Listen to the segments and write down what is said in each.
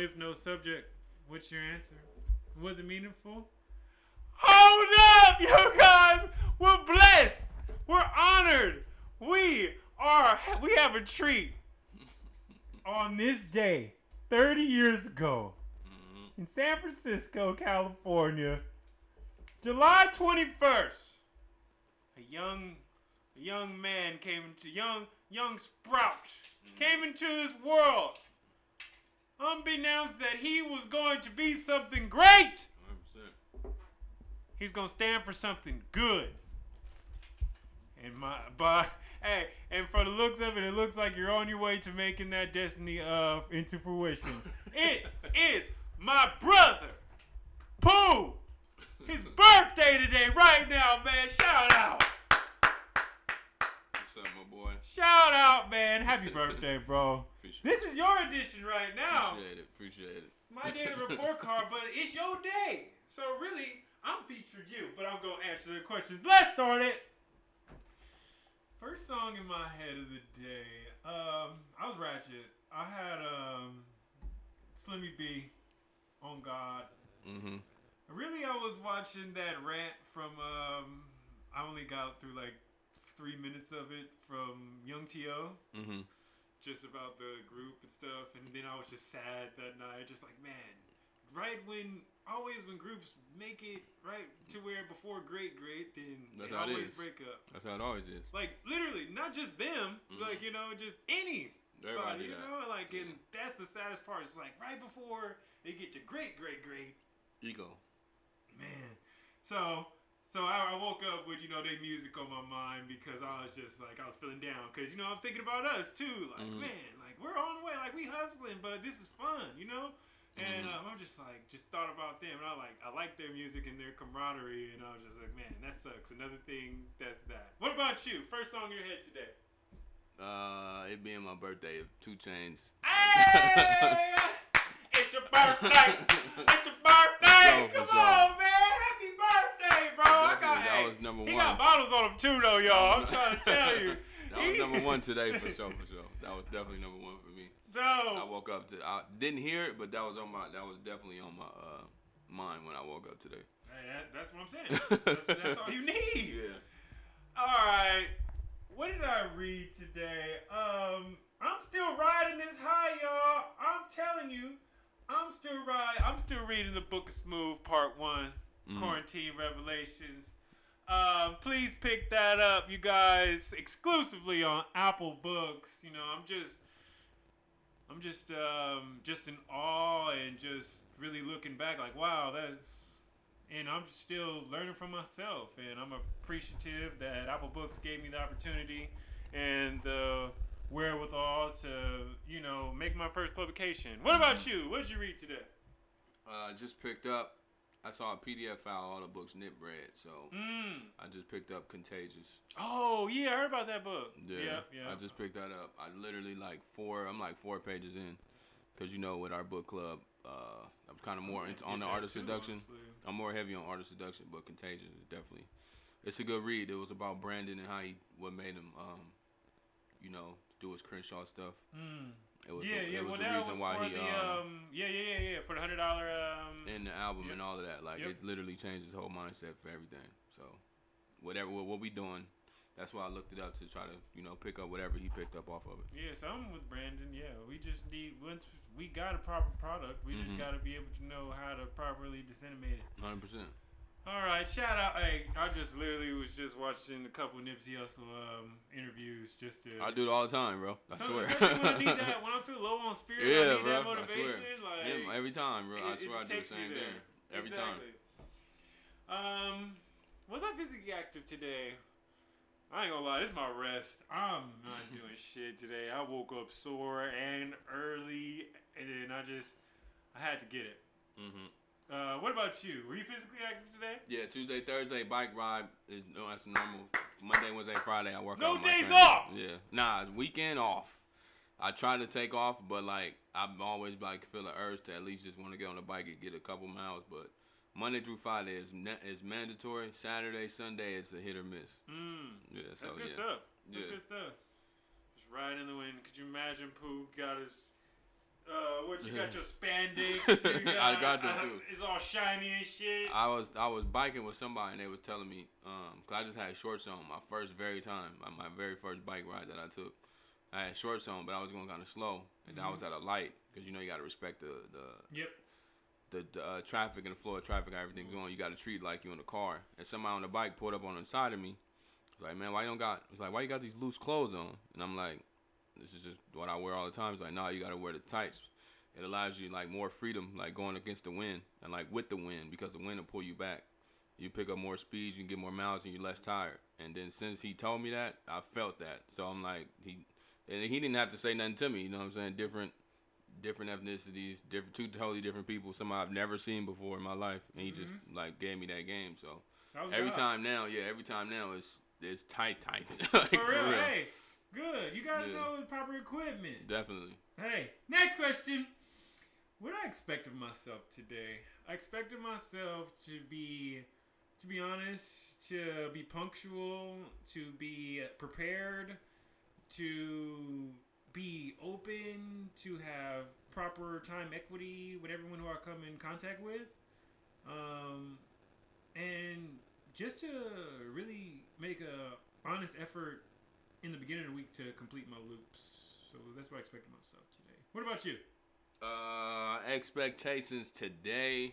with no subject. What's your answer? Was it meaningful? Hold up, you guys! We're blessed. We're honored. We are. We have a treat. On this day, 30 years ago, mm-hmm. in San Francisco, California, July 21st, a young, a young man came into young, young sprout mm-hmm. came into this world. Unbeknownst that he was going to be something great. 100%. He's gonna stand for something good. And my but hey, and for the looks of it, it looks like you're on your way to making that destiny uh into fruition. it is my brother, Pooh. His birthday today, right now, man. Shout out. What's up, my boy? Shout out, man. Happy birthday, bro. Appreciate This is your edition right now. Appreciate it. Appreciate it. My daily report card, but it's your day. So really, I'm featured you, but I'm gonna answer the questions. Let's start it. First song in my head of the day. Um, I was ratchet. I had um, Slimmy B, on God. Mm-hmm. Really, I was watching that rant from. Um, I only got through like three minutes of it from Yhung T.O Mm-hmm. just about the group and stuff, and then I was just sad that night, just like man, right when always when groups make it right to where before great great, then That's they always break up. That's how it always is. Like literally, not just them, Mhm. like you know, just any. Everybody you know, like and that's the saddest part. It's like right before they get to great, great, great, Ego. man. So, so I, I woke up with you know their music on my mind because I was just like I was feeling down because you know I'm thinking about us too. Like Mhm. man, like we're on the way, like we hustling, but this is fun, you know. And Mhm. um, I'm just like just thought about them, and I like I like their music and their camaraderie, and I was just like, man, that sucks. Another thing that's that. What about you? First song in your head today? Uh, it being my birthday, 2 Chainz. Hey, it's your birthday. It's your birthday. Come on, man. Bro. I got, that was number he one. got bottles on him too, though, y'all. I'm trying to tell you. that was number one today for sure, for sure. That was definitely number one for me. I woke up to, I didn't hear it, but that was on my, that was definitely on my uh, mind when I woke up today. hey, that, that's what I'm saying. That's, that's all you need. Yeah. All right. What did I read today? Um, I'm still riding this high, y'all. I'm telling you, I'm still riding. I'm still reading the Book of Smooth Part One, Mhm. Quarantine Revelations. Um, please pick that up, you guys, exclusively on Apple Books. You know, I'm just, I'm just, um, just in awe and just really looking back, like, wow, that's and I'm still learning from myself. And I'm appreciative that Apple Books gave me the opportunity and the wherewithal to, you know, make my first publication. What about you? What did you read today? Uh, just picked up, I saw a PDF file, all the books Nip read, so Mm. I just picked up Contagious. Oh yeah, I heard about that book. Yeah, yeah. yeah. I just picked that up. I literally like four. I'm like four pages in, cause you know with our book club, uh, I'm kind of more into, on the that art of too, seduction. honestly. I'm more heavy on art of seduction, but Contagious is definitely. It's a good read. It was about Brandon and how he what made him, um, you know, do his Crenshaw stuff. Mm. It was Yeah, a, yeah. it was Well, that reason was why he the um, um. Yeah, yeah, yeah, yeah. For the hundred dollar um. in the album Yep. and all of that. Like Yep. it literally changed his whole mindset for everything. So whatever what, what we doing, that's why I looked it up to try to you know pick up whatever he picked up off of it. Yeah, something with Brandon. Yeah, we just need once we got a proper product, we Mhm. just got to be able to know how to properly disseminate it. Hundred percent. All right, shout out. Hey, I just literally was just watching a couple Nipsey Hussle um, interviews just to. I do it all the time, bro. I So, swear. When I need that, when I feel low on spirit, I yeah, need bro. that I motivation. swear. Like Yeah, every time, bro. I it- swear I do the same thing every exactly. Um, was I physically active today? I ain't gonna lie, this is my rest. I'm not doing shit today. I woke up sore and early, and then I just, I had to get it. time. Uh, what about you? Were you physically active today? Yeah, Tuesday, Thursday bike ride is no, that's normal. Monday, Wednesday, Friday I work. No out days off! Yeah, nah, it's weekend off. I try to take off, but like I'm always like feel the urge to at least just want to get on the bike and get a couple miles. But Monday through Friday is ne- is mandatory. Saturday, Sunday is a hit or miss. Mm, Yeah, so that's good yeah. stuff. That's Yeah. good stuff. Just riding in the wind. Could you imagine Pooh got his Uh, what you got your spandex? You got, I got them uh, too. It's all shiny and shit. I was I was biking with somebody and they was telling me, um, cause I just had shorts on my first very time, my, my very first bike ride that I took. I had shorts on, but I was going kind of slow, and I was at a light, cause you know you gotta respect the the yep. the, the uh, traffic and the flow of traffic, how everything's going. You gotta treat like you in the car. And somebody on the bike pulled up on the side of me. It's like, man, why you don't got? It's like, why you got these loose clothes on? And I'm like, this is just what I wear all the time. It's like, nah, you gotta wear the tights. It allows you like more freedom, like going against the wind and like with the wind because the wind will pull you back. You pick up more speed, you can get more miles, and you're less tired. And then since he told me that, I felt that. So I'm like, he, and he didn't have to say nothing to me. You know what I'm saying? Different, different ethnicities, different, two totally different people. Somebody I've never seen before in my life, and he mm-hmm. just like gave me that game. So That every time now, yeah, every time now it's it's tight, tight. like, For real, hey, good. You gotta Yeah. know the proper equipment. Definitely. Hey, next question. What I expect of myself today? I expected myself to be, to be honest, to be punctual, to be prepared, to be open, to have proper time equity with everyone who I come in contact with, um, and just to really make a honest effort in the beginning of the week to complete my loops. So that's what I expected of myself today. What about you? Uh, expectations today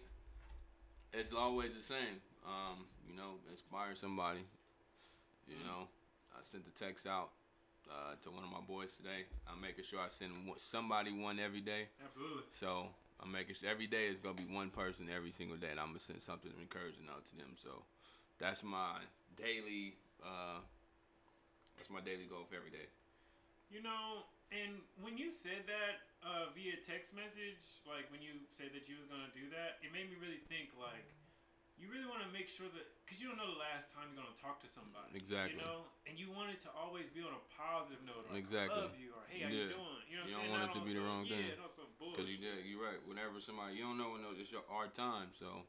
is always the same. Um, you know, inspire somebody. You know, I sent the text out uh, to one of my boys today. I'm making sure I send somebody one every day. Absolutely. So I'm making sure every day is gonna be one person every single day, and I'm gonna send something encouraging out to them. So that's my daily. Uh, that's my daily goal for every day. You know, and when you said that uh, via text message, like when you said that you was gonna do that, it made me really think like you really want to make sure that because you don't know the last time you're gonna talk to somebody. Exactly. You know, and you want it to always be on a positive note. Like, Exactly. I love you, or hey, how you doing? You know what You don't saying? want Not it to be the wrong thing. Yeah, no some bullshit. Cause you did, you're right. Whenever somebody you don't know when it's your our time, so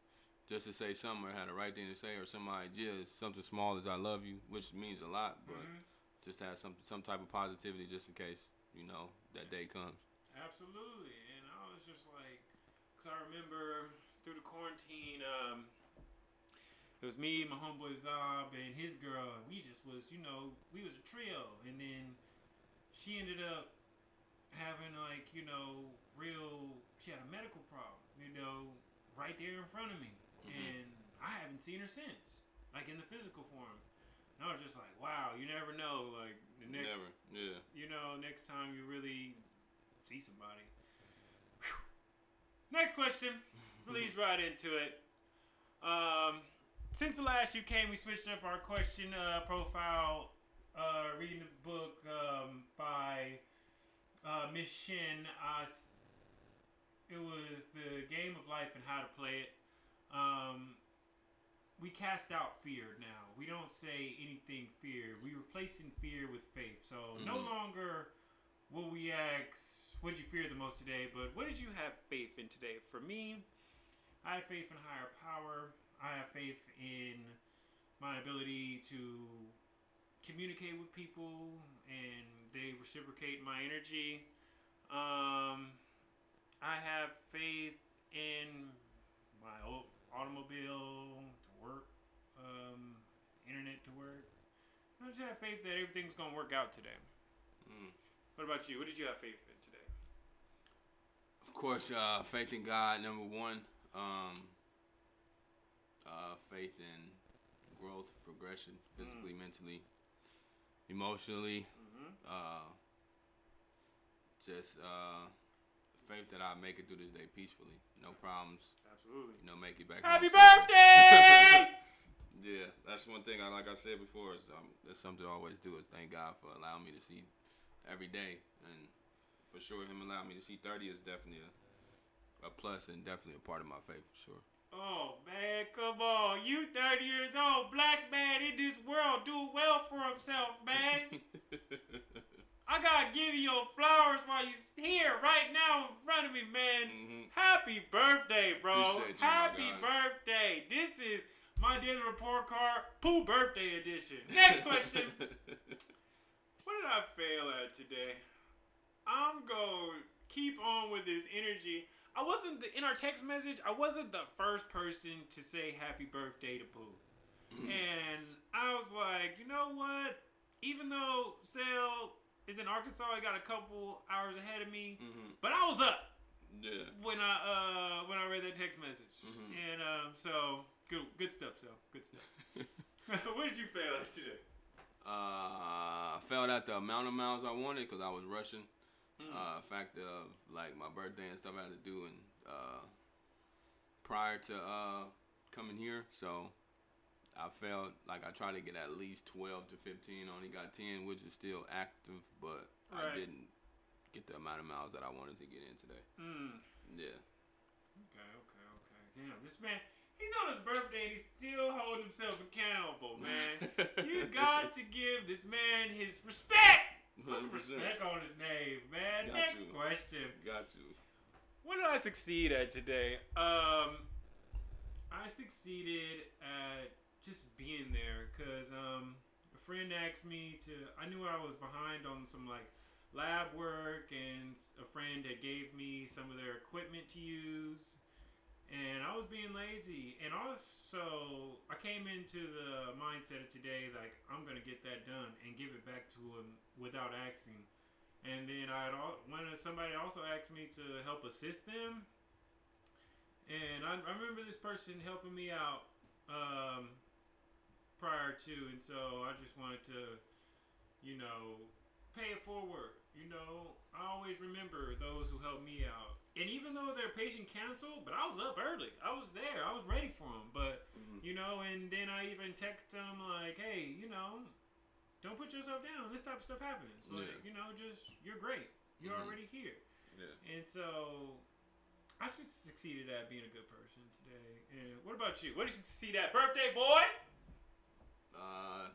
just to say something or had the right thing to say or some idea is something small as I love you, which means a lot, but Mhm. just have some some type of positivity just in case you know that day comes. Absolutely, and I was just like, because I remember through the quarantine, um, it was me, my homeboy Zob, and his girl, and we just was, you know, we was a trio, and then she ended up having like, you know, real, she had a medical problem, you know, right there in front of me, Mhm. and I haven't seen her since, like in the physical form. And I was just like, wow, you never know, like the next Never, yeah. you know, next time you really see somebody. Whew. Next question. Please right into it. Um, since the last you came, we switched up our question uh, profile. Uh, reading the book um, by uh, Miss Shinn. Uh, it was the game of life and how to play it. Um, we cast out fear now. We don't say anything fear. We replacing fear with faith. So no Mhm. longer will we ask, "What did you fear the most today?" But what did you have faith in today? For me, I have faith in higher power. I have faith in my ability to communicate with people, and they reciprocate my energy. Um, I have faith in my automobile to work, um, internet to work. I just have faith that everything's gonna work out today. Mm. What about you? What did you have faith in today? Of course, uh, faith in God, number one. Um, uh, faith in growth, progression, physically, mentally, emotionally. Mm-hmm. Uh, just uh, faith that I make it through this day peacefully, no problems. Absolutely. You know, make it back. Happy birthday! Yeah, that's one thing. I like I said before. Is um, that's something I always do. Is thank God for allowing me to see every day, and for sure, Him allowing me to see thirty is definitely a, a plus and definitely a part of my faith for sure. oh man, come on! You 30 years old, black man in this world, do well for himself, man. I gotta give you your flowers while you here right now in front of me, man. Mhm. Happy birthday, bro! You, Happy birthday! This is my daily report card, Pooh birthday edition. Next question. What did I fail at today? I'm going. To keep on with this energy. I wasn't the, in our text message. I wasn't the first person to say happy birthday to Pooh, and I was like, you know what? Even though Sale is in Arkansas, he got a couple hours ahead of me, Mhm. but I was up Yeah. when I uh when I read that text message, Mhm. and um so good good stuff. So good stuff. what did you fail at today? Uh, I felt at the amount of miles I wanted because I was rushing. Mm. Uh, fact of like my birthday and stuff I had to do and uh, prior to uh, coming here, so I felt like I tried to get at least twelve to fifteen. Only got ten, which is still active, but I didn't get the amount of miles that I wanted to get in today. Mm. Yeah. Okay, okay, okay. Damn, this man, he's on his birthday and he's still holding himself accountable, man. you got to give this man his respect. Put some respect on his name, man. Got Next you. question. Got you. What did I succeed at today? Um, I succeeded at just being there because um, a friend asked me to. I knew I was behind on some like lab work, and a friend had gave me some of their equipment to use, and I was being lazy. And also, I came into the mindset of today like I'm gonna get that done and give it back to him without asking. And then I had when somebody also asked me to help assist them, and I, I remember this person helping me out um, prior to, and so I just wanted to, you know, pay it forward. You know, I always remember those who helped me out, and even though their patient canceled, but I was up early. I was there. I was ready for them. But Mhm. you know, and then I even text them like, hey, you know, don't put yourself down. This type of stuff happens. Like, Yeah. you know, just you're great. You're Mhm. already here. Yeah. And so I should succeeded at being a good person today. And what about you? What did you succeed at? Birthday boy? Uh,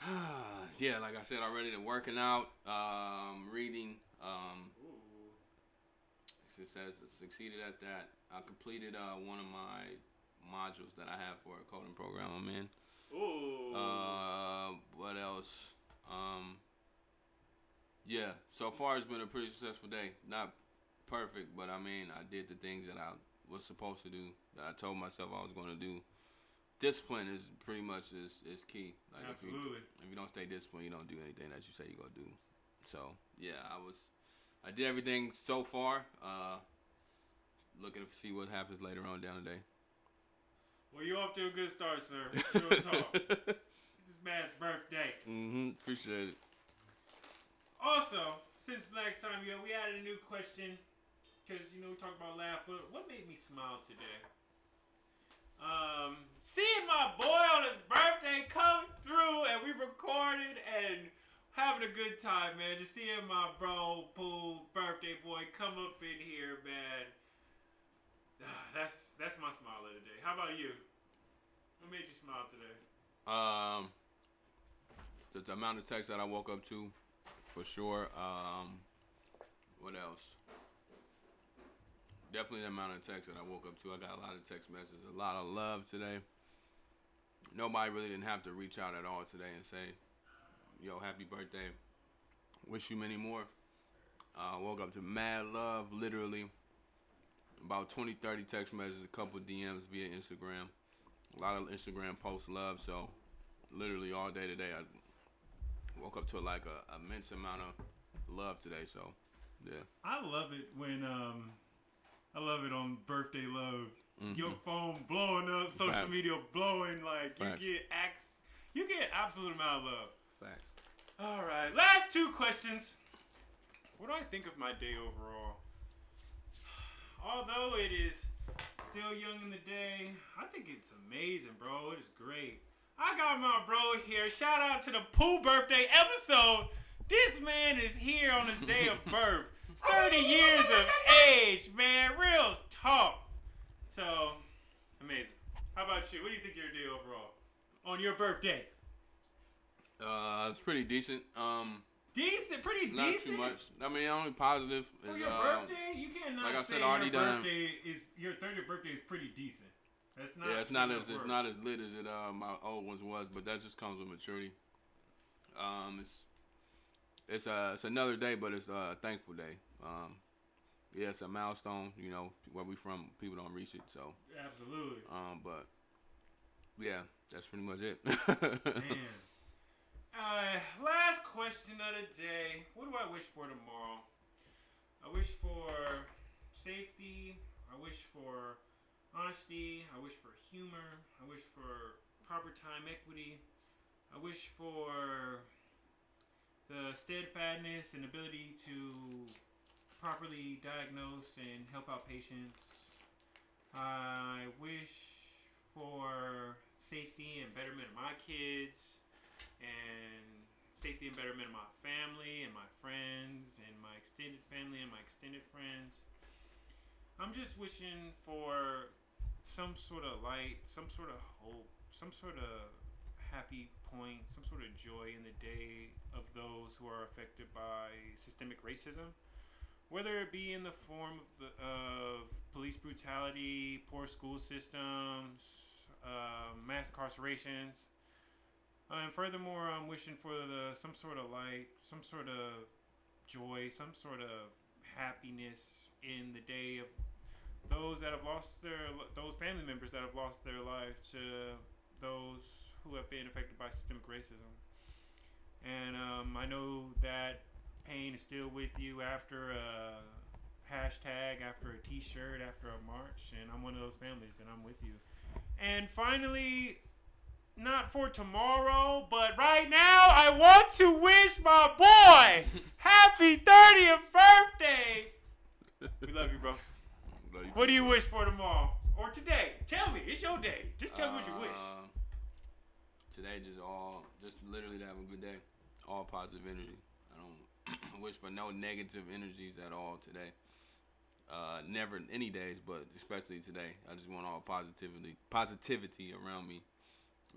yeah, like I said already, the working out, um, reading. Um, it says succeeded at that. I completed uh, one of my modules that I have for a coding program I'm in. Ooh. Uh, what else? Um, yeah, so far it's been a pretty successful day. Not perfect, but I mean, I did the things that I was supposed to do, that I told myself I was going to do. Discipline is pretty much is, is key. Like if you Absolutely. if you don't stay disciplined, you don't do anything that you say you're gonna do. So yeah, I was, I did everything so far. Uh, looking to see what happens later on down the day. Well, you're off to a good start, sir. Real talk. It's this man's birthday. mm-hmm. Appreciate it. Also, since last time, yo, we added a new question because you know we talked about laugh, but what made me smile today? Um, seeing my boy on his birthday come through and we recorded and having a good time, man. Just seeing my bro, Pooh, birthday boy, come up in here, man. That's that's my smile of the day. How about you? What made you smile today? Um, the, the amount of text that I woke up to, for sure. Um, what else? Definitely the amount of text that I woke up to. I got a lot of text messages, a lot of love today. Nobody really didn't have to reach out at all today and say, "Yo, happy birthday! Wish you many more." Uh, woke up to mad love, literally. About 20, 30 text messages, a couple DMs via Instagram a lot of Instagram posts love. So literally all day today, I woke up to like a immense amount of love today. So yeah, I love it when um, I love it on birthday love. Mhm. Your phone blowing up, social Facts. media blowing, like Facts. you get ax, you get absolute amount of love. facts. All right, last two questions. What do I think of my day overall? Although it is still young in the day, I think it's amazing, bro. It is great. I got my bro here. Shout out to the Pooh birthday episode. This man is here on his day of birth. 30 years of age, man. Real talk. So, amazing. How about you? What do you think of your day overall? On your birthday? Uh, it's pretty decent. Um, Decent, pretty not decent. too much. I mean, only positive For is your um, birthday, you cannot like I say said, already your done- birthday is your 30th birthday is pretty decent. That's not. yeah, it's not as it's not as lit as it uh my old ones was, but that just comes with maturity. Um, it's it's uh it's another day, but it's uh, a thankful day. Um, yeah, it's a milestone. You know, where we from, people don't reach it. So, Absolutely. um, but yeah, that's pretty much it. Man. Uh, last question of the day. What do I wish for tomorrow? I wish for safety. I wish for honesty. I wish for humor. I wish for proper time equity. I wish for the steadfastness and ability to properly diagnose and help out patients. I wish for safety and betterment of my kids and safety and betterment of my family and my friends and my extended family and my extended friends. I'm just wishing for some sort of light, some sort of hope, some sort of happy point, some sort of joy in the day of those who are affected by systemic racism. Whether it be in the form of, the, of police brutality, poor school systems, uh, mass incarcerations, uh, and furthermore, I'm wishing for the some sort of light, some sort of joy, some sort of happiness in the day of those that have lost their those family members that have lost their lives to those who have been affected by systemic racism. And um, I know that pain is still with you after a hashtag, after a T-shirt, after a march, and I'm one of those families, and I'm with you. And finally, not for tomorrow, but right now, I want to wish my boy happy 30th birthday. We love you, bro. Love you What too, do you bro. wish for tomorrow or today? Tell me, it's your day. Just tell me what you wish. Uh, Today, just all, just literally to have a good day. All positive energy. I don't wish for no negative energies at all today. Uh, never any days, but especially today. I just want all positivity, positivity around me.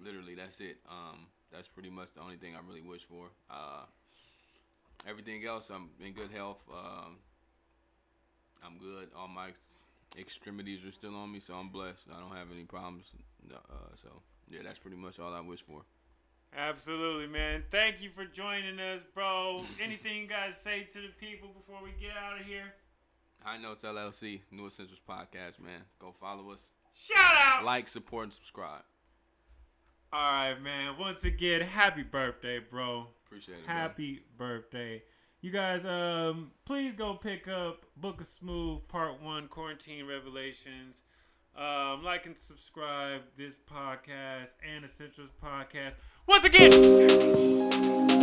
Literally, that's it. Um, that's pretty much the only thing I really wish for. Uh, everything else, I'm in good health. Um, I'm good. All my ex- extremities are still on me, so I'm blessed. I don't have any problems. Uh, so yeah, that's pretty much all I wish for. Absolutely, man. Thank you for joining us, bro. Anything you guys say to the people before we get out of here? High Notes LLC, New Essentials Podcast, man. Go follow us, Shout out. like, support, and subscribe. All right, man. Once again, happy birthday, bro. Appreciate it. man. Happy birthday. You guys, um, please go pick up Book of Smooth Part 1 Quarantine Revelations. Um, like and subscribe this podcast and Essentials Podcast. Once again,